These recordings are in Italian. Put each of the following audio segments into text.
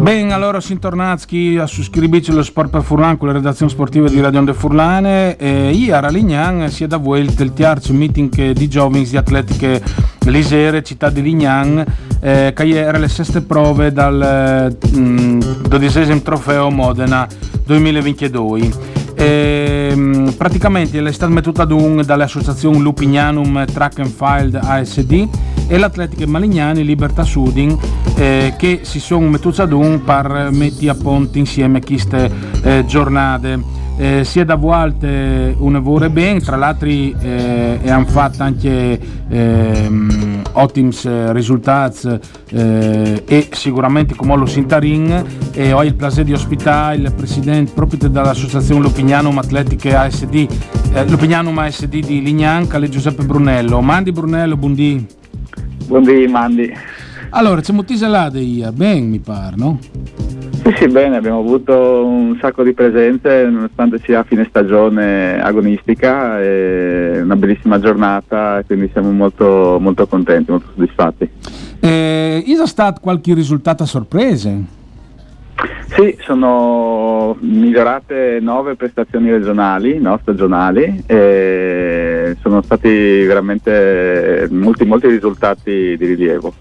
Ben, allora sintornazchi su Scribici lo sport per Furlan con la redazione sportiva di Radio Onde Furlane e ieri a Lignan si è da vuelta il tiarcio meeting di giovani di atletiche Lisere, città di Lignan eh, che era le seste prove dal mm, dodicesimo trofeo Modena 2022 e, mh, praticamente è stata mettuta ad un dalle associazioni Lupignanum Track and Field ASD e l'Atletica Malignani Libertà Sudin eh, che si sono mettuti ad un per metti a ponte insieme a queste eh, giornate. Eh, sia da volte un lavoro bene, tra l'altro eh, hanno fatto anche ehm, ottimi risultati eh, e sicuramente come lo Sintarin e ho il piacere di ospitare il presidente proprio dell'associazione Lupignanum Atletiche ASD, eh, Lupignanum ASD di Lignanca, Giuseppe Brunello. Mandi Brunello, buondì. Buondì Mandi. Allora, c'è molti salate io, ben mi pare, no? Sì, sì, bene, abbiamo avuto un sacco di presenze nonostante sia fine stagione agonistica, una bellissima giornata e quindi siamo molto, molto contenti, molto soddisfatti. Eh, è stato qualche risultato a sorprese? Sì, sono migliorate nove prestazioni regionali, no, stagionali, sono stati veramente molti, molti risultati di rilievo.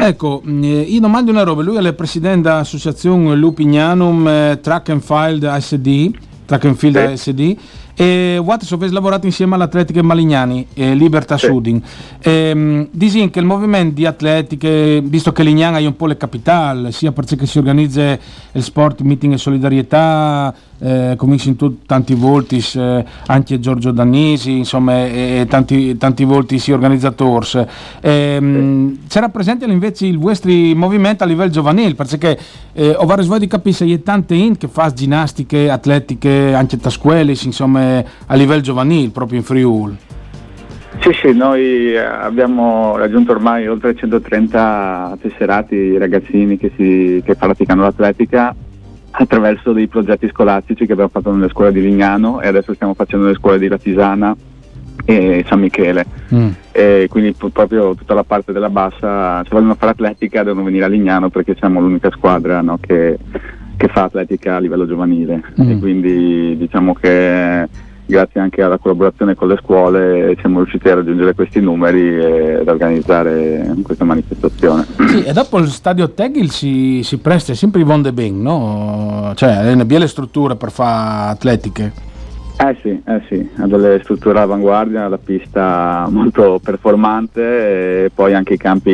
Ecco, eh, io domando una roba, lui è il presidente dell'associazione Lupignanum eh, Track and Field ASD, Track and Field Sì. ASD, e Watts avete lavorato insieme all'Atletica Malignani e Libertà Sì. Sudin. Ehm, disin che il movimento di atletiche, visto che Lignana è un po' le capitale, sia perché si organizza il sport, meeting e solidarietà, eh, come in tanti volti, eh, anche Giorgio Dannisi, insomma, e, e tanti, tanti volti si organizzatori. Ehm, C'era presente invece il vostro movimento a livello giovanile, perché eh, ho vari svoi di capire se c'è tante in che fa ginnastiche, atletiche, anche a scuole, a livello giovanile, proprio in Friuli. Sì, sì, noi eh, abbiamo raggiunto ormai oltre 130 tesserati ragazzini che, si, che praticano l'atletica attraverso dei progetti scolastici che abbiamo fatto nelle scuole di Vignano e adesso stiamo facendo nelle scuole di Ratisana e San Michele. E quindi proprio tutta la parte della bassa, se vogliono fare atletica devono venire a Lignano perché siamo l'unica squadra no, che, che fa atletica a livello giovanile Mm. e quindi diciamo che grazie anche alla collaborazione con le scuole siamo riusciti a raggiungere questi numeri e ad organizzare questa manifestazione. Sì, e dopo il stadio Tegil si, si presta sempre i vonde ben, no? Cioè, è una bella struttura per fare atletiche. Eh sì, eh sì, ha delle strutture all'avanguardia, la pista molto performante e poi anche i campi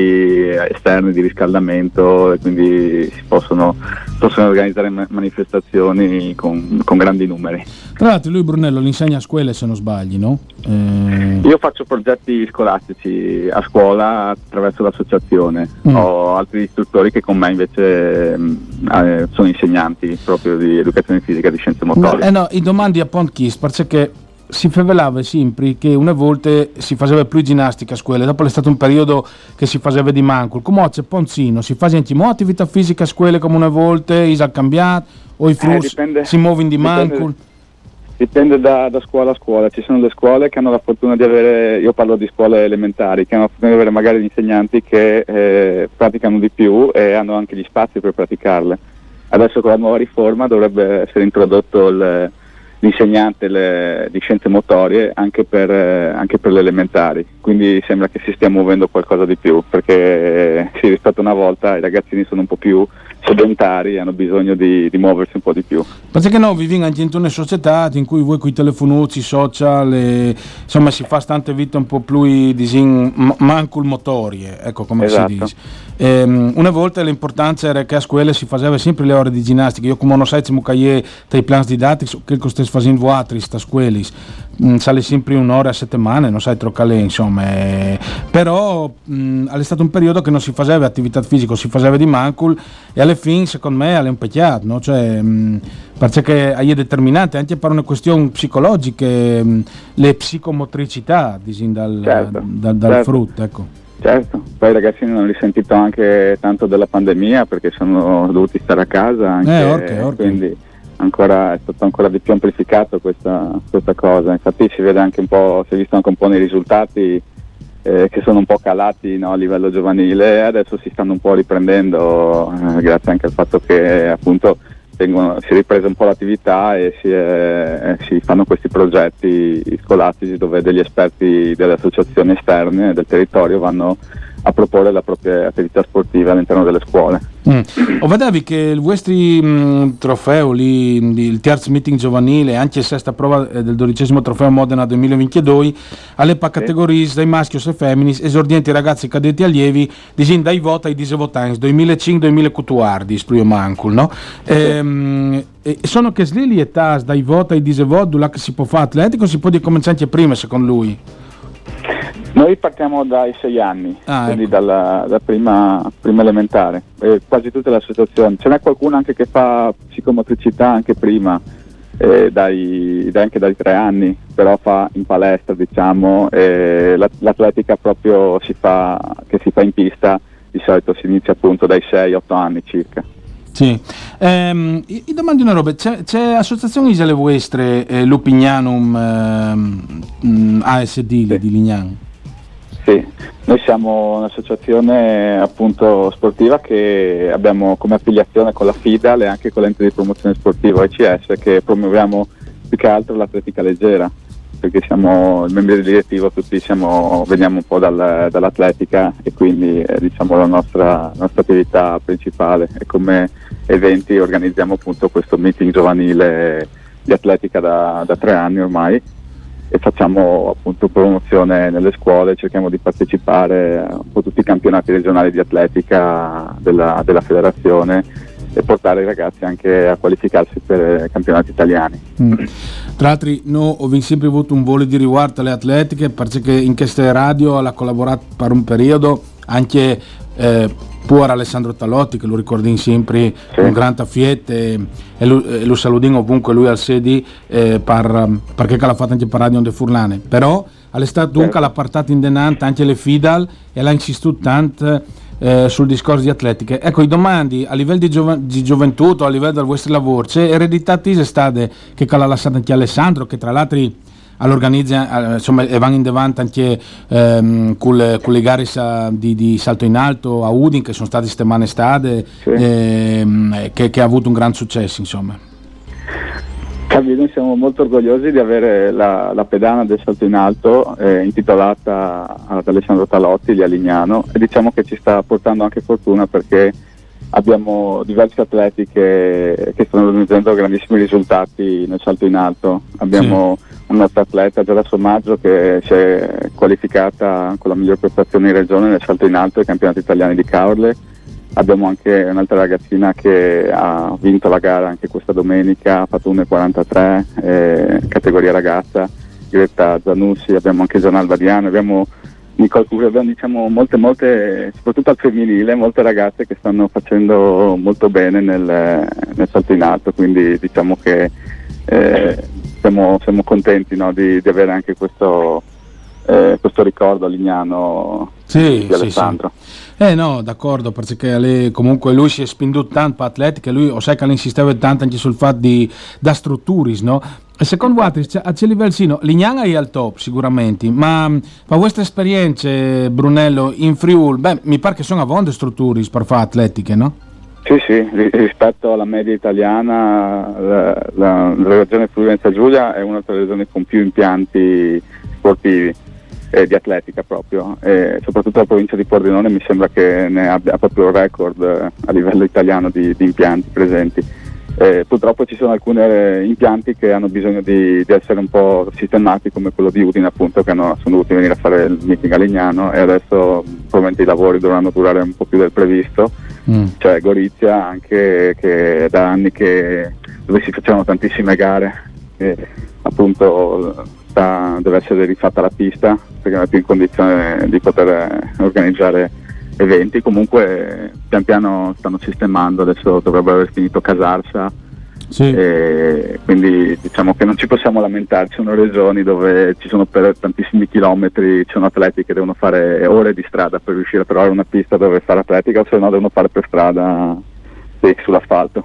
esterni di riscaldamento e quindi si possono, possono organizzare ma- manifestazioni con, con grandi numeri. Tra l'altro lui Brunello l'insegna a scuole se non sbagli, no? Eh, Io faccio progetti scolastici a scuola attraverso l'associazione, Mm. ho altri istruttori che con me invece mm, eh, sono insegnanti proprio di educazione fisica e di scienze no, motorie. eh no, i domandi a Pont Kiss perché si favelava sempre che una volta si faceva più ginnastica a scuola, dopo è stato un periodo che si faceva di mancul. Come oggi Ponzino si fa anche mo attività fisica a scuola come una volta, is al cambiato, o i flus dipende- si muovono di dipende- mancul. Dipende da, da scuola a scuola, ci sono le scuole che hanno la fortuna di avere, io parlo di scuole elementari, che hanno la fortuna di avere magari gli insegnanti che eh, praticano di più e hanno anche gli spazi per praticarle. Adesso con la nuova riforma dovrebbe essere introdotto il- l'insegnante le- di scienze motorie anche per, eh, anche per le elementari, quindi sembra che si stia muovendo qualcosa di più, perché eh, sì, rispetto a una volta i ragazzini sono un po' più sedentari hanno bisogno di, di muoversi un po' di più. Perché no, viviamo anche in una società in cui voi con i telefonucci, i social, e, insomma si fa tante vite un po' più disin, m- mancul motorie, ecco come Esatto. si dice. Ehm, una volta l'importanza era che a scuola si faceva sempre le ore di ginnastica io come non sai come caie dei plani didattici che stessi facendo a scuole mm, sale sempre un'ora a settimana non sai troppo insomma eh, però mh, mm, è stato un periodo che non si faceva attività fisica si faceva di mancul e alla fine secondo me è un peccato no? cioè, mh, mm, perché è determinante anche per una questione psicologica le psicomotricità dal, certo, dal, dal certo. frutto ecco. Certo, poi i ragazzi hanno risentito anche tanto della pandemia perché sono dovuti stare a casa, anche, eh, orche, orche. quindi ancora, è stato ancora di più amplificato questa, questa, cosa. Infatti si vede anche un po', si è visto anche un po' nei risultati eh, che sono un po' calati no, a livello giovanile e adesso si stanno un po' riprendendo eh, grazie anche al fatto che appunto vengono, si è ripresa un po' l'attività e si, è, si, fanno questi progetti scolastici dove degli esperti delle associazioni esterne del territorio vanno a proporre la propria attività sportiva all'interno delle scuole. Mm. O vedevi che il vostro mm, trofeo, lì, il terzo meeting giovanile, anche sesta prova eh, del dodicesimo trofeo Modena 2022, alle sì. categorie dei maschi e femmini, esordienti ragazzi cadetti allievi, disin dai vota ai disevotans 2005-2014, esprimo mancul, no? Ehm, e sono che slili età dai vota ai disevot, che si può fare atletico, si può cominciare anche prima secondo lui? Noi partiamo dai sei anni, ah, quindi ecco. dalla, da prima, prima elementare, eh, quasi tutte le associazioni. Ce n'è qualcuno anche che fa psicomotricità anche prima, eh, dai, anche dai tre anni, però fa in palestra, diciamo, eh, l'atletica proprio si fa, che si fa in pista, di solito si inizia appunto dai 6-8 anni circa. Sì, ehm, io domando una roba, c'è, c'è associazione Isole Vostre, eh, Lupignanum ehm, ASD sì. di Lignano? Sì, noi siamo un'associazione appunto sportiva che abbiamo come affiliazione con la FIDAL e anche con l'ente di promozione sportiva OCS che promuoviamo più che altro l'atletica leggera perché siamo i membri del direttivo tutti siamo, veniamo un po' dal, dall'atletica e quindi è diciamo, la nostra, nostra, attività principale e come eventi organizziamo appunto questo meeting giovanile di atletica da, da tre anni ormai e facciamo appunto promozione nelle scuole, cerchiamo di partecipare a tutti i campionati regionali di atletica della, della federazione e portare i ragazzi anche a qualificarsi per campionati italiani. Mm. Tra l'altro, noi ho sempre avuto un volo di riguardo alle atletiche perché in queste radio ha collaborato per un periodo anche eh, pure Alessandro Talotti che lo ricordi sempre sì. un grande affiette e lo, lo salutiamo ovunque lui al sedi eh, per, perché l'ha fatto anche per Radio De Furlane. Però all'estate dunque l'ha portato in denante anche le Fidal e l'ha insistito tanto eh, sul discorso di atletica ecco i domandi a livello di, giov- di gioventù a livello del vostro lavoro c'è eredità state che l'ha lasciato anche Alessandro che tra l'altro all'organizza, insomma, e vanno in davanti anche ehm, con, le, con, le, gare di, di, salto in alto a Udin che sono state settimane stade sì. ehm, che, che, ha avuto un gran successo insomma. Noi siamo molto orgogliosi di avere la, la pedana del salto in alto eh, intitolata ad Alessandro Talotti di Alignano e diciamo che ci sta portando anche fortuna perché abbiamo diversi atleti che, che, stanno raggiungendo grandissimi risultati nel salto in alto. Abbiamo sì. un nostro atleta, Giada Sommaggio, che si è qualificata con la miglior prestazione in regione nel salto in alto ai campionati italiani di Caorle. Abbiamo anche un'altra ragazzina che ha vinto la gara anche questa domenica, ha fatto 1,43, eh, categoria ragazza, Greta Zanussi, abbiamo anche Gian Albadiano, abbiamo Nicole Curie abbiamo diciamo, molte, molte, soprattutto al femminile, molte ragazze che stanno facendo molto bene nel, nel salto in alto, quindi diciamo che eh, siamo, siamo, contenti no, di, di, avere anche questo, eh, questo ricordo a Lignano sì, di Alessandro. Sì, sì. Eh no, d'accordo, perché lei, comunque lui si è spinto tanto per atletica, lui o sai che insisteva tanto anche sul fatto di da strutturis, no? E secondo voi, a che livello sino, Lignana è al top sicuramente, ma per vostre esperienze, Brunello, in Friul, beh, mi pare che sono a vonde strutture per fare atletiche, no? Sì, sì, rispetto alla media italiana, la, la, la regione Friuli Giulia è una delle regioni con più impianti sportivi, eh, di atletica proprio, e soprattutto la provincia di Pordenone mi sembra che ne abbia proprio il record eh, a livello italiano di, di impianti presenti Eh, purtroppo ci sono alcuni eh, impianti che hanno bisogno di, di, essere un po' sistemati come quello di Udine appunto che hanno, sono dovuti venire a fare il meeting a Lignano e adesso probabilmente i lavori dovranno durare un po' più del previsto. Mm. Cioè Gorizia anche che da anni che, dove si facevano tantissime gare e appunto sta, deve essere rifatta la pista perché non è più in condizione di poter organizzare eventi, comunque pian piano stanno sistemando, adesso dovrebbero aver finito Casarsa, sì. quindi diciamo che non ci possiamo lamentare, ci sono regioni dove ci sono per tantissimi chilometri, ci sono atleti che devono fare ore di strada per riuscire a trovare una pista dove fare atletica o se no devono fare per strada sì, sull'asfalto.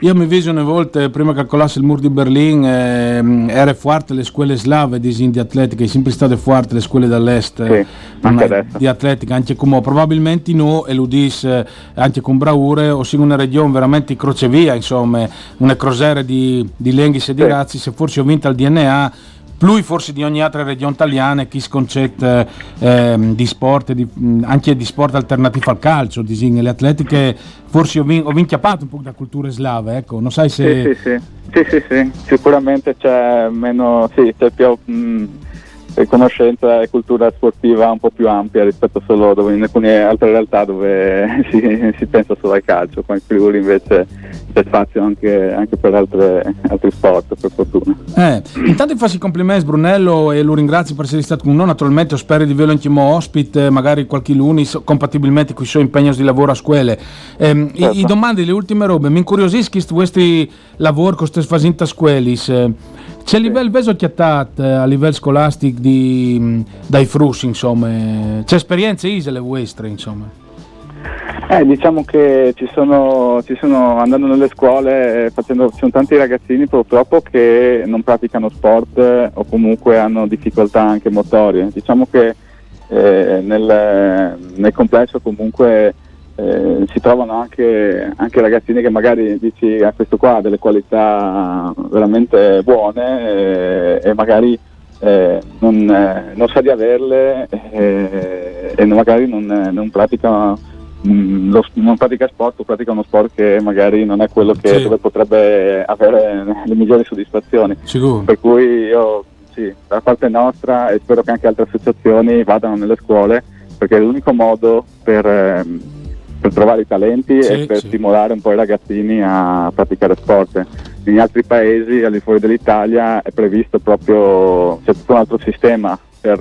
Io mi viso una volta, prima che colasse il muro di Berlino, eh, era forte le scuole slave di, atletica, è sempre state forti le scuole dall'est sì, eh, di atletica, anche come probabilmente no, e lo dice anche con bravure, o in una regione veramente crocevia, insomma, una crociera di, di e di sì. razzi, se forse ho vinto il DNA più forse di ogni altra regione italiana chi sconcetta eh, di sport, di, anche di sport alternativo al calcio, disegna le atletiche, forse ho, vin- ho vinchiappato un po' da culture slave, ecco, non sai se... Sì, sì, sì, sì, sì. sicuramente c'è meno, sì, c'è più... Mh conoscenza e cultura sportiva un po' più ampia rispetto solo dove in alcune altre realtà dove si, si pensa solo al calcio, qua in Friuli invece c'è spazio anche, anche per altre, altri sport per fortuna. Eh, intanto ti faccio i complimenti Brunello e lo ringrazio per essere stato con noi, naturalmente spero di averlo anche ospite, magari qualche luni compatibilmente con i suoi impegni di lavoro a scuole. Eh, certo. i, i, domande, le ultime robe, mi incuriosiscono questi lavori con queste fasinta scuole. Eh, c'è livello veso chiattat a livello scolastico di, dai frussi, insomma, c'è esperienze isole vostre, insomma. Eh, diciamo che ci sono, ci sono, andando nelle scuole, eh, facendo, ci sono tanti ragazzini purtroppo che non praticano sport eh, o comunque hanno difficoltà anche motorie. Diciamo che eh, nel, nel, complesso comunque eh, si trovano anche, anche, ragazzini che magari dici a ah, questo qua ha delle qualità veramente buone eh, e magari eh, non, eh, non, sa di averle eh, e magari non, non pratica mm, lo, non pratica sport o pratica uno sport che magari non è quello che, sì. dove potrebbe avere le migliori soddisfazioni. Sicuro. Per cui io sì, da parte nostra e spero che anche altre associazioni vadano nelle scuole perché è l'unico modo per ehm, per trovare i talenti sì, e per sì. stimolare un po' i ragazzini a praticare sport. In altri paesi, al di fuori dell'Italia, è previsto proprio, c'è tutto un altro sistema per,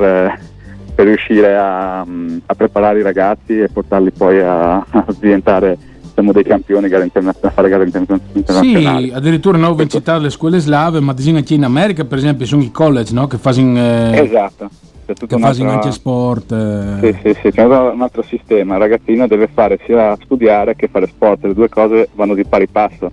per riuscire a, a, preparare i ragazzi e portarli poi a, a diventare diciamo, dei campioni a fare gare internazionali. Sì, addirittura non ho citato le scuole slave, ma anche in America, per esempio, sono i college no? che fanno. Eh... Esatto c'è tutto che un altro... sport. Eh. Sì, sì, sì, c'è un altro sistema. Il ragazzino deve fare sia studiare che fare sport, le due cose vanno di pari passo.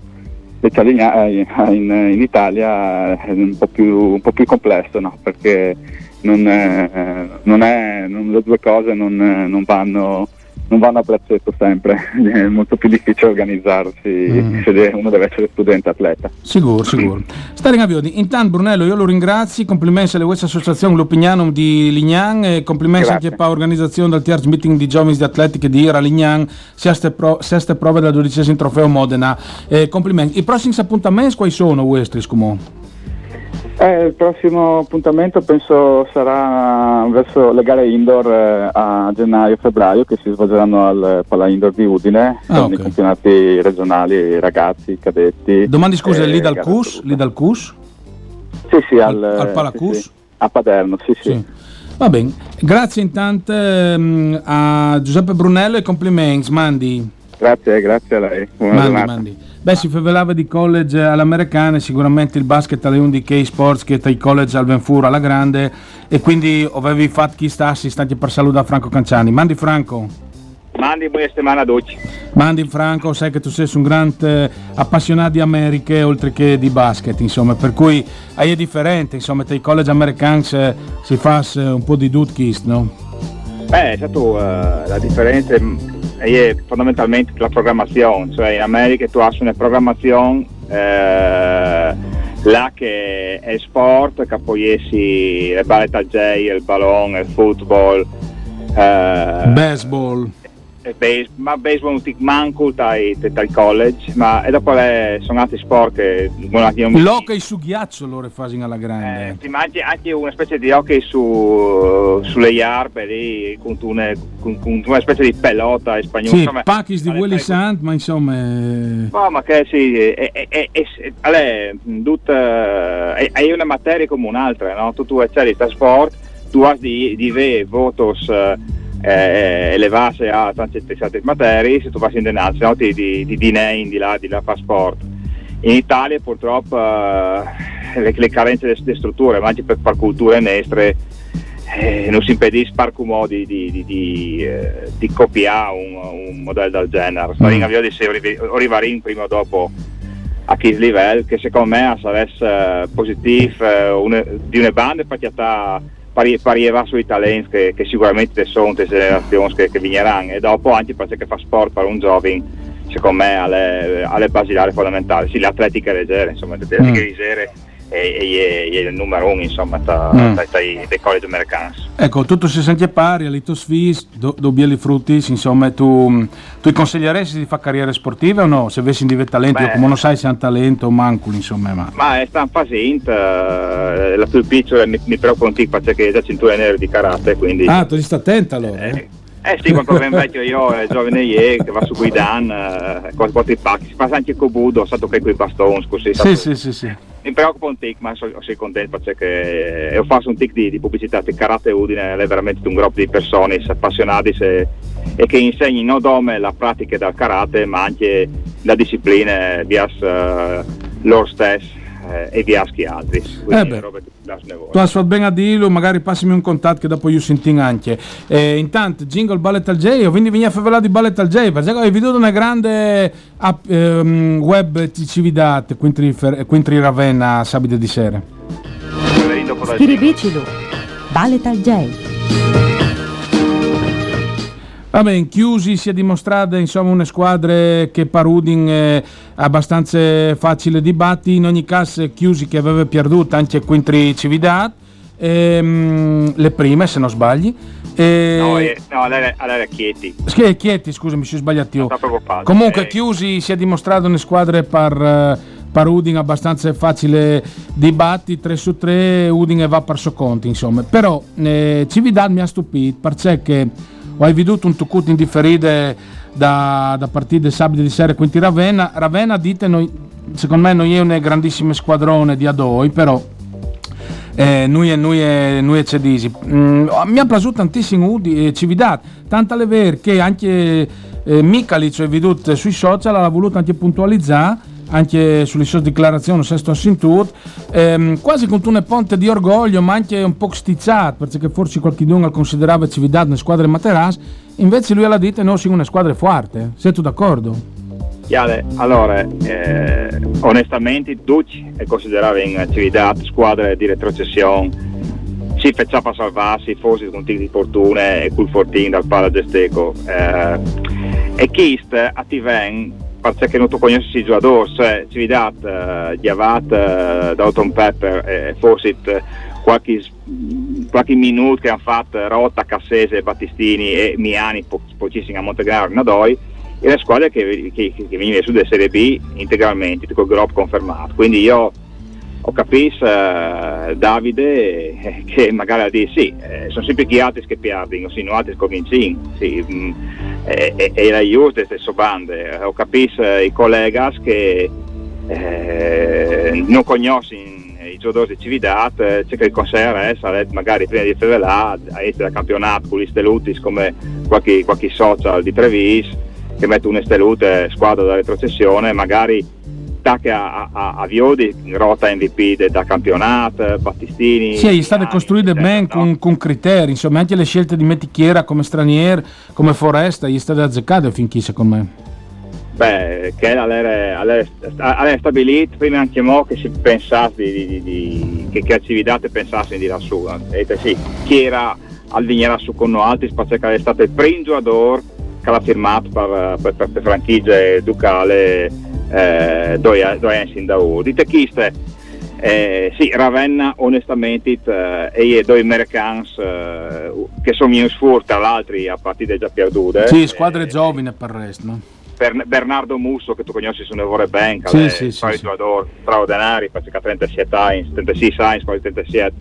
Invece in, in Italia è un po' più, un po più complesso, no? perché non è, non è, non, le due cose non, non vanno non vanno a braccetto sempre, è molto più difficile organizzarsi mm. se uno deve essere studente atleta. Sicuro, sicuro. Stare Gaviodi, intanto Brunello io lo ringrazio, complimenti alle vostre associazioni L'Opinianum di Lignan e complimenti Grazie. anche per l'organizzazione del terzo meeting di giovani di atletiche di Ira Lignan, seste, pro, seste prove del dodicesimo trofeo Modena. Eh, complimenti. I prossimi appuntamenti quali sono questi, Scumò? Eh, il prossimo appuntamento penso sarà verso le gare indoor eh, a gennaio-febbraio che si svolgeranno al Pala Indoor di Udine ah, con okay. i campionati regionali, ragazzi, cadetti. Domandi scusa, eh, lì dal CUS? Lì dal CUS? Sì, sì, al, al, al Palacus? Sì, sì, a Paderno, sì, sì. sì. Va bene, grazie intanto um, a Giuseppe Brunello e complimenti, Mandi. Grazie, grazie a lei. Buona mandi, mandi. Beh, si parlava di college all'americana, sicuramente il basket uno di quei sports che tra i college al Venfuro alla grande e quindi avevi fatto chi stassi, stati per salutare Franco Canciani. Mandi Franco. Mandi, buona settimana a tutti. Mandi Franco, sai che tu sei un grande appassionato di America oltre che di basket, insomma, per cui è differente, insomma, tra i college americani si fa un po' di dutkist, no? Beh, esatto, uh, la differenza è fondamentalmente la programmazione, cioè in America tu hai una programmazione eh, che è sport, che poi essi le J, il ballone, il football, eh, baseball. Base, ma baseball non ti manco dai, dai college, ma e dopo le, sono altri sport che L'hockey su ghiaccio loro fanno alla grande. eh, ti mangi anche una specie di hockey su, sulle iarbe lì con una, con, con una specie di pelota spagnola. sì, Pachis di Willy Sant, ma insomma... eh, No, ma che sì, è, è, è, è, è, tutta- è- è una materia come un'altra, no? Tu, tu accedi a sport, tu hai di, di avere votos eh, elevati a tante altre materie, se tu vai in denaro, no? ti, di, di dinei di là, di là fa sport. In Italia purtroppo eh, le, le carenze delle strutture, ma anche per far culture nestre, eh, non si impedisce per come di, di, di, di, eh, di copiare un, un modello del genere. Sto Mm. in avvio di arrivare in prima o dopo a questo livello, che secondo me sarebbe positivo eh, une- di una banda perché sta parieva sui talenti che, che sicuramente sono le generazioni che, che vigneranno e dopo anche perché fa sport per un giovane secondo me alle, alle basilari fondamentali sì l'atletica leggera insomma l'atletica Mm. leggera è, è- è il numero uno insomma tra, Mm. tra- tra i dei college americani Ecco, tutto si sente pari, a Lito Svis, do, do bieli frutti, insomma, tu, tu consiglieresti di fare carriere sportive o no? Se avessi di talento, Beh. come non sai se hanno talento o manculi, insomma, ma... Ma è sta facendo, eh, la più piccola mi, mi preoccupa un po' perché è già cintura nera di karate, quindi... Ah, tu sta attenta allora, eh? eh, eh sì, quando ben vecchio io, è giovane ieri, che va su Guidan, eh, con quattro pacchi, si passa anche con Budo, stato che con i bastoni, così. Sì, sì, sì, sì. Mi preoccupa un tic, ma so- sono contento perché eh, ho fatto un tic di, di pubblicità di karate Udine, è veramente un gruppo di persone appassionate se- e che insegni non solo la pratica del karate, ma anche la disciplina via eh, loro stessi eh, e via chi altri. Quindi Eh beh. di-. Tu hai fatto bene a dirlo, magari passami un contatto che dopo io senti anche. Eh, intanto, jingle Ballet al J, o quindi vieni a favela di Ballet al J, perché hai veduto una grande app, ehm, web cividat, quindi fer- quindi Ravenna sabato di sera. Scrivicelo. Ballet al J. Va bene, chiusi si è dimostrata insomma una squadra che per Udin è abbastanza facile di batti, in ogni caso chiusi che aveva perduto anche contro Cividat, ehm, le prime se non sbagli. E... No, eh, no allora, allora Chieti. Schi- Chieti, scusa, mi sono sbagliato io. Comunque, Eh, Chiusi si è dimostrato una squadra per, eh, per Udin abbastanza facile di batti, 3 su 3, Udin va per suo conto, insomma. Però eh, Cividad mi ha stupito perché ho veduto un tucut indifferito da, da partite sabato di sera quindi Ravenna. Ravenna, dite, noi, secondo me non è un grandissimo squadrone di Adoi, però eh, noi, e- noi, e- noi e Cedisi. Mm, mi ha piaciuto tantissimo Udi, eh, Cividat, tanto è vero che anche eh, Mikalic, ho veduto sui social, ha voluto anche puntualizzare anche sulle sue dichiarazioni, sesto assintut, ehm, quasi con un ponte di orgoglio, ma anche un po' stizzato, perché forse qualcuno considerava Cividat una squadra materas, invece lui ha detto no, siamo una squadra forte, sei tu d'accordo? Chiare, allora, eh, onestamente tutti è considerato in attività squadra di retrocessione, si faceva salvarsi, forse con tic di fortuna e col fortino dal pala gesteco. Eh, e Kist attiven perché non tu conosci i giocatori, cioè Cividat, eh, Diavat, eh, Dalton Pepper e forse qualche, qualche minuto che hanno fatto Rotta, Cassese, Battistini e Miani, po- pochissimi a Montegrano, Nadoi, è una squadra che, che, che viene su della Serie B integralmente, con il gruppo confermato. Quindi io ho capito eh, Davide eh, che magari ha detto sì, eh, sono sempre chi altri che perdono, sì, non altri vincono, sì, mm, e, e, e la giusta queste so bande. Ho capito i colleghi che non conoscono i giocatori di Cividat, eh, c'è che il è sarebbe magari prima di Fevelà, a essere campionato con gli Stelutis come qualche, qualche social di Trevis che mette un Estelute squadra da retrocessione, magari tacca a, a, a Viodi, rota MVP de- da campionato, Battistini. Sì, è state costruite ben con, con criteri, insomma, anche le scelte di Metichiera come straniero, come Foresta, gli state azzeccate finché secondo me. Beh, che all'era stabilito prima anche mo che si pensasse di, di, di- che, che attività pensasse di lassù. E te sì, chi era al vignerà su con altri, perché è stato il primo giocatore che l'ha firmato per, per, per, per franchigia ducale eh, due, due anni sin da ora. Dite chi Eh, sì, Ravenna onestamente eh, e i due americani eh, che sono in sfur tra l'altro a partite già perdute. Sì, squadre eh, giovani per il resto, no? Bern- Bernardo Musso che tu conosci su Nevore Bank, Sì, è sì, sì, sì. giocatore straordinario, ha 37 anni, 36 anni, poi 37,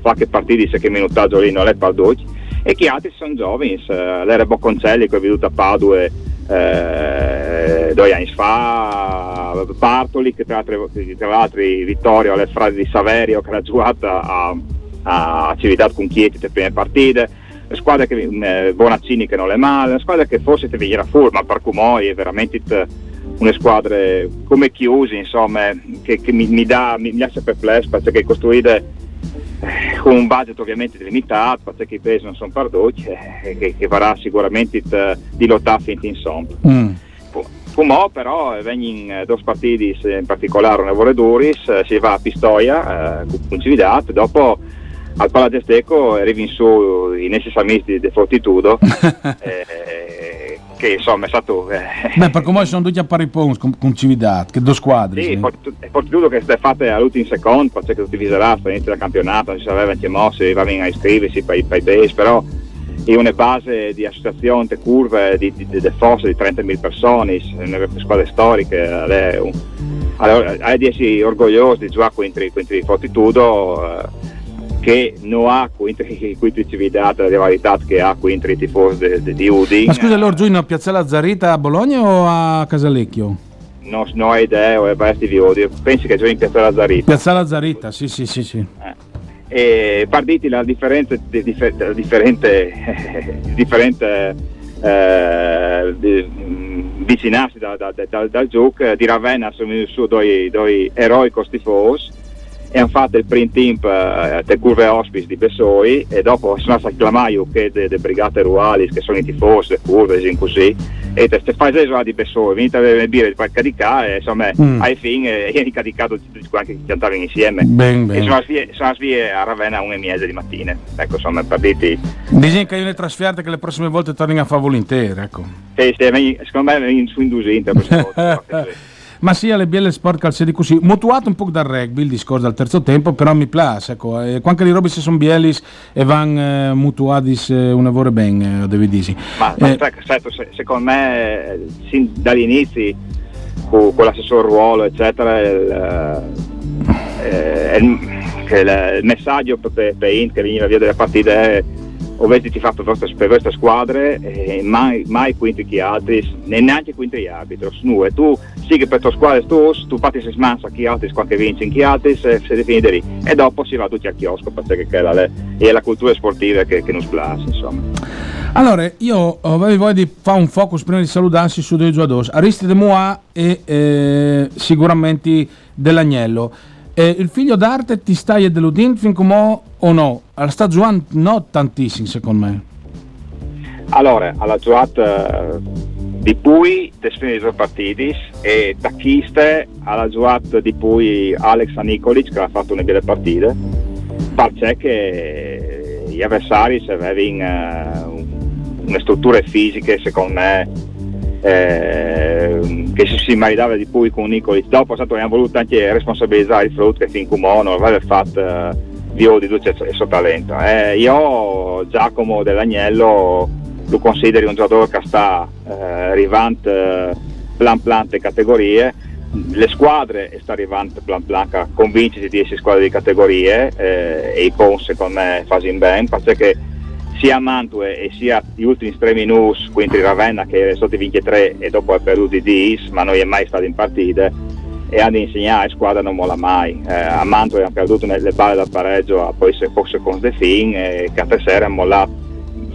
qualche partita dice che minutaggio lì non è parducci, e chi altri sono giovani, eh, l'era Bocconcelli che è venuto a Padua eh, due anni fa, Bartoli che tra tra l'altro Vittorio alle frasi di Saverio che era giocata a, a Civitat con Chieti le prime partite, le squadre che eh, Bonaccini che non è male, una squadra che forse ti venirà fuori, ma per Cumoi è veramente una squadra come chiusi, insomma, che, che mi, mi dà, mi, mi lascia perplesso perché costruite eh, con un budget ovviamente limitato, perché i pesi non sono perduti, eh, che, che varrà sicuramente t- di lottare finché insomma. Mm. Fumò però eh, vengono due partiti, in particolare una Vore Duris, eh, si va a Pistoia, eh, con Cividat, dopo al Palagesteco arrivi in su i necessamisti di Fortitudo, eh, che insomma è stato... eh, Beh, per come sono tutti a pari punti con, con Cividat, che due squadre. sì, è Fortitudo che si è fatta all'ultimo secondo, perché tutti viserà all'inizio del campionato, non si sapeva anche mosse, arrivavano a iscriversi per i per i base, però è una base di associazione, di curve di, di, di, forze di 30.000 persone, una squadra storica, è un- allora, è di essere orgoglioso di giocare contro, contro Fortitudo, eh, che non ha contro contro i Cividat la rivalità che ha contro i tifosi di, di, di Udine. Ma scusa, loro giocano a Piazzale Zarita a Bologna o a Casalecchio? non, non ho idea, o è vesti di odio. Pensi che giochi in Piazza Lazzarita. Piazzale Zarita, sì, sì, sì, sì. e partiti la differenza di, differ- della differente, differente eh, di- mh, vicinarsi da- da- da- dal gioco di Ravenna sono su due, due eroi costifosi e hanno fatto il print team eh, delle curve hospice di Bessoi e dopo sono stati chiamati che delle brigate ruali che sono i tifosi, le curve e così e te, te fai l'esola di Bessoi, venite a bere birra per caricare e insomma Mm. ai fine eh, vieni caricato tutti quanti che cantavano insieme Ben, e ben. sono a svie, sono a svie a Ravenna una e mezza di mattina. Ecco, insomma, partiti. Dicono che io le trasferte che le prossime volte tornino a favore intere, ecco. Sì, sì, secondo me su indusinte Ma sì, alle bielle sport calcieri così, mutuato un po' dal rugby il discorso dal terzo tempo, però mi piace, ecco, eh, quando le robe si sono bielis e vanno eh, mutuati eh, un lavoro ben, eh, devi dire. Ma, ma Eh, certo, se- secondo me, eh, sin dagli inizi, con, con l'assessor ruolo, eccetera, il, eh, il- il, il messaggio per, per, Int che veniva via dalle partite avete ti fatto per per queste squadre e mai, mai quinti chi altri né neanche quinti gli arbitri. E tu sì che per tua squadra tu tu fatti se smansa chi altri qualche vince in chi altri se, se defini lì. E dopo si va tutti al chiosco perché è la, è la cultura sportiva che, che non splash insomma. Allora, io avevo voglia di fare un focus prima di salutarsi su due giocatori, Aristide Moa e eh, sicuramente dell'Agnello. Eh, il figlio d'arte ti stai deludendo fin come o no? La sta giocando no tantissimo secondo me. Allora, alla giocata eh, di Pui, te sfini due partiti e da Chiste alla giocata di Pui Alex Nikolic che ha fatto una belle partite, perché che gli avversari se avevano eh, una struttura fisiche secondo me eh, che si, meritava di Pui con Nikolic. Dopo stato, abbiamo voluto anche responsabilizzare il frutto che fin come non aveva fatto eh, di tutto il suo talento. Eh, io Giacomo dell'Agnello lo consideri un giocatore che sta eh, arrivando eh, plan plan le categorie le squadre sta arrivando plan plan a convincersi di essere squadre di categorie eh, e i con secondo me fanno bene perché sia Mantue e sia gli ultimi tre minuti quindi Ravenna che è stato vinto 3 e dopo ha perduto i dis ma non è mai stato in partite e hanno insegnato a squadra non molla mai. Eh, a Mantue hanno perduto le le balle dal pareggio a poi se fosse con De Fin e che a sera hanno mollato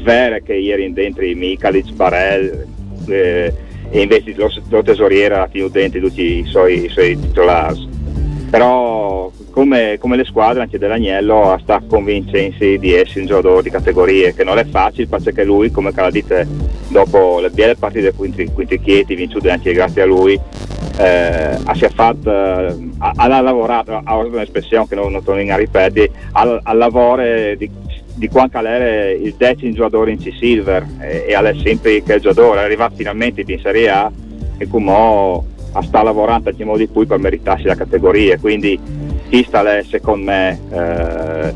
vera che ieri in dentro Mikalic, Barel eh, e invece lo, lo tesoriere ha tenuto dentro tutti i suoi, i suoi titolari però come, come le squadre anche dell'Agnello sta convincendosi di essere un giocatore di categorie che non è facile perché lui come la dite dopo le belle partite quinti, quinti chieti vincute anche grazie a lui eh, si è fatto eh, ha, lavorato ha usato un'espressione che non, non torno a ripetere ha, ha lavorato di, di quanto era il decimo giocatore in C-Silver e, e è sempre che il giocatore è arrivato finalmente in Serie A e come sta lavorando in modo di cui per meritarsi la categoria quindi Questa è secondo me eh,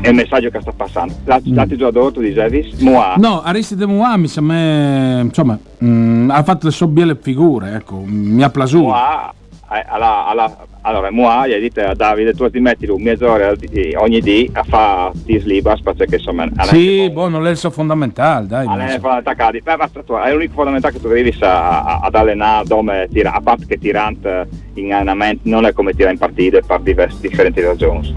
è il messaggio che sta passando. L'altro mm. giocatori tu dicevi? Moa. No, Aristide Moa mi sembra, insomma, mh, mm, ha fatto le sue belle figure, ecco, mi ha plasuto. Moa, alla, alla, allora, Moa gli ha detto a Davide, tu ti metti mezz'ora ogni dì a fare tis libas perché insomma... Sì, boh, non è il suo fondamentale, dai. Non è fondamentale, Beh, basta, tu, è l'unico fondamentale che tu devi ad allenare dove tira, a parte che tirante in allenamento non è come tira in partite per diverse, differenti ragioni.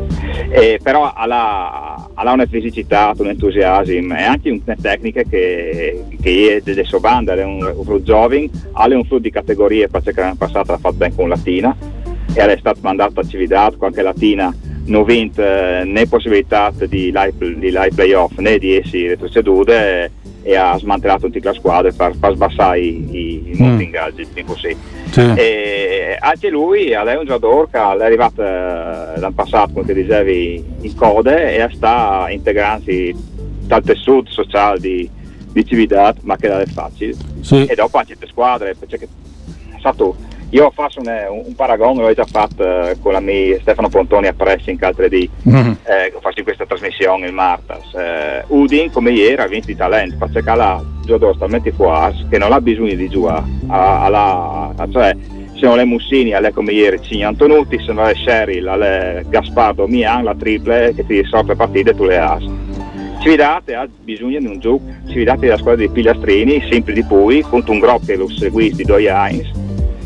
E, però ha, una fisicità, un entusiasmo e anche una tecnica che, che è delle sue bande, è un, un giovane, ha un frutto di categorie perché l'anno passato l'ha fatto bene con Latina e è stato mandato a Cividad, qualche Latina non vinto eh, né possibilità di live, di live playoff né di essi retrocedute e ha smantellato tutta la squadra per, per sbassare i, i molti mm. ingaggi così. Sì. E anche lui è un giocatore che è arrivato eh, l'anno passato come ti dicevi in code e sta integrandosi dal tessuto sociale di, di Cividad ma che è facile sì. e dopo anche le squadre perché è stato io faccio un, un paragone, l'ho già fatto eh, con la mia Stefano Pontoni a Pressing l'altro di mm-hmm. eh, faccio in questa trasmissione il Martas. Eh, Udin come ieri ha vinto di talento, perché ha giocatori talmente fuori che non ha bisogno di giocare. cioè, se non le Mussini, alle come ieri Cigni Antonuti, se non le Sheryl, alle Gaspardo Mian, la triple che ti risolve partite tu le hai. Cividate ha bisogno di un gioco, Cividate della squadra di Pigliastrini, sempre di Pui, contro un gruppo che lo seguisce di due Heinz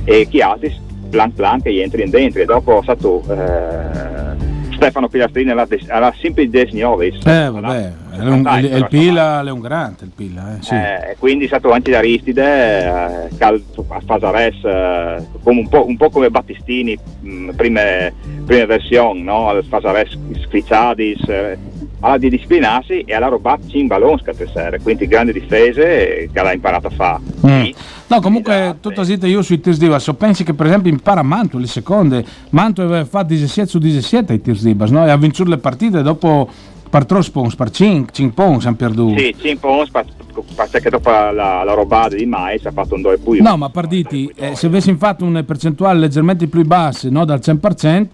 e chi altri plan plan che gli entri in dentro e dopo è stato eh, Stefano Pilastrini alla, alla sempre 19 eh vabbè è, un, è, il Pila è un grande il Pila eh, sì. eh, quindi è stato anche da Aristide eh, a Fasares eh, un, po', un, po', come Battistini mh, prime, prime versioni no? Fasares Scriciadis eh, alla di disciplinarsi e alla roba in ballon scattessere, quindi grandi difese che l'ha imparato a fare. Mm. No, comunque tutto zitta io sui tirs di basso, pensi che per esempio impara Manto le seconde, aveva fatto 17 su 17 ai tirs di basso, no? e ha vinto le partite dopo per troppo pons, per 5, 5 pons hanno perduto. Sì, 5 pons, perché dopo la, la robada di Mais ha fatto un 2 più. No, ma per eh, se avessi fatto una percentuale leggermente più bassa, no, dal 100%,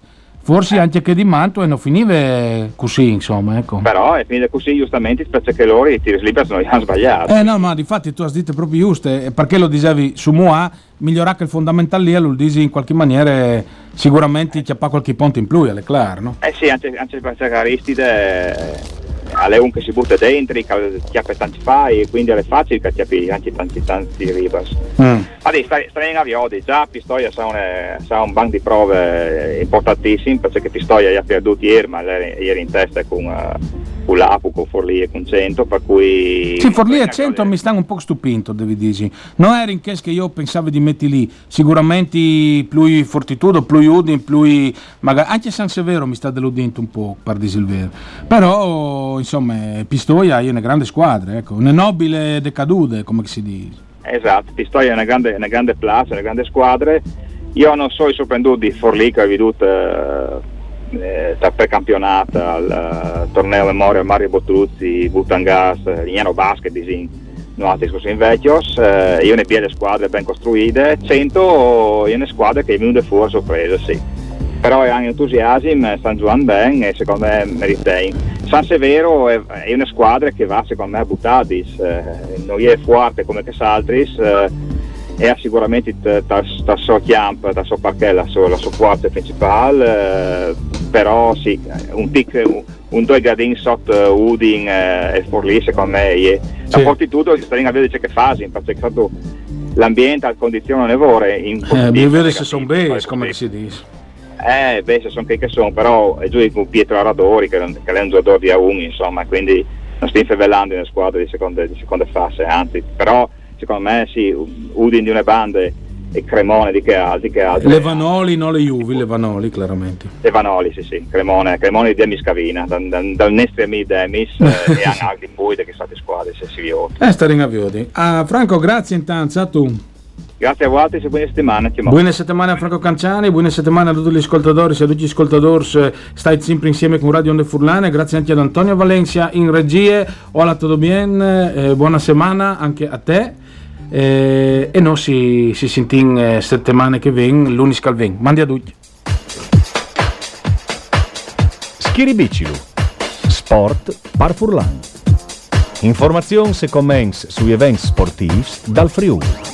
Forse anche che di Manto e non finiva così, insomma. Ecco. Però è finita così giustamente perché loro i tiri liberi li hanno sbagliati. Eh no, ma di fatti tu hai detto proprio giuste, perché lo dicevi su Moa, migliorare il fondamentale lì, lo dici in qualche maniera sicuramente c'è qualche punto in più, è chiaro, no? Eh sì, anche, anche perché Aristide alle un che si butta dentro, che chiappa tanti fai e quindi è facile che chiappi anche tanti tanti ribas. Mm. Adesso stai, stai in aviodi, già Pistoia sa un, sa un banco di prove importantissimo perché Pistoia ha perduto ieri, ma ieri in testa con, uh, con l'Apu, con Forlì e con 100, per cui... Sì, Forlì e 100 mi stanno un po' stupito, devi dire. Non era in che io pensavo di mettere lì, sicuramente più fortitudo, più udin, più... Magari, anche San Severo mi sta deludendo un po', per dire il vero. Però insomma Pistoia è una grande squadra, ecco, una nobile decadude come si dice. Esatto, Pistoia è una grande, una grande place, una grande squadra. Io non so i sorprenduto di Forlì che ho veduto eh, per precampionato al uh, torneo Memoria Mario Botruzzi, Butangas, Lignano Basket, disin, no altri scorsi in vecchios. Eh, io ne piede squadre ben costruite, 100 io ne squadre che è venuto fuori a sorpresa, sì però è anche entusiasmo, stanno giocando bene e secondo me meritein. San Severo è, è, una squadra che va secondo me a buttadis, eh, non è forte come che Saltris, eh, è sicuramente dal suo camp, dal suo parquet la sua, la sua forza principale, eh, però sì, un tic, un, un due gradini sotto Udin eh, e Forlì secondo me è la sì. fortitudo che sta in avere che fasi, perché l'ambiente, la condizione nevore in eh, mi vede se sono base come si dice eh, beh, se sono che sono, però è giù con Pietro Aradori, che, che è un giocatore di A1, insomma, quindi non stiamo squadre di seconda, di seconda fase, anzi, però secondo me sì, Udin di una banda e Cremone di che altri, che altri. Le Vanoli, non le Juvi, le Vanoli chiaramente. Le Vanoli, sì, sì, Cremone, Cremone di Demis Cavina, dal, dal, dal Nestri Demis eh, e anche altri poi che state squadre, se si vioti. Eh, sta ringavioti. Ah, Franco, grazie intanto, a tu. Grazie a voi e buone settimane. Buone settimane a Franco Canciani, buone settimane a tutti gli ascoltatori, a tutti gli ascoltatori, state sempre insieme con Radio Onde Furlane, grazie anche ad Antonio Valencia in regie, hola tutto bien, eh, buona settimana anche a te eh, e noi si, si sentiamo eh, settimane che vengono, lunedì che vengono. Mandi a tutti. Chiribicilu. Sport par Furlan. Informazioni e commenti sui eventi sportivi dal Friuli.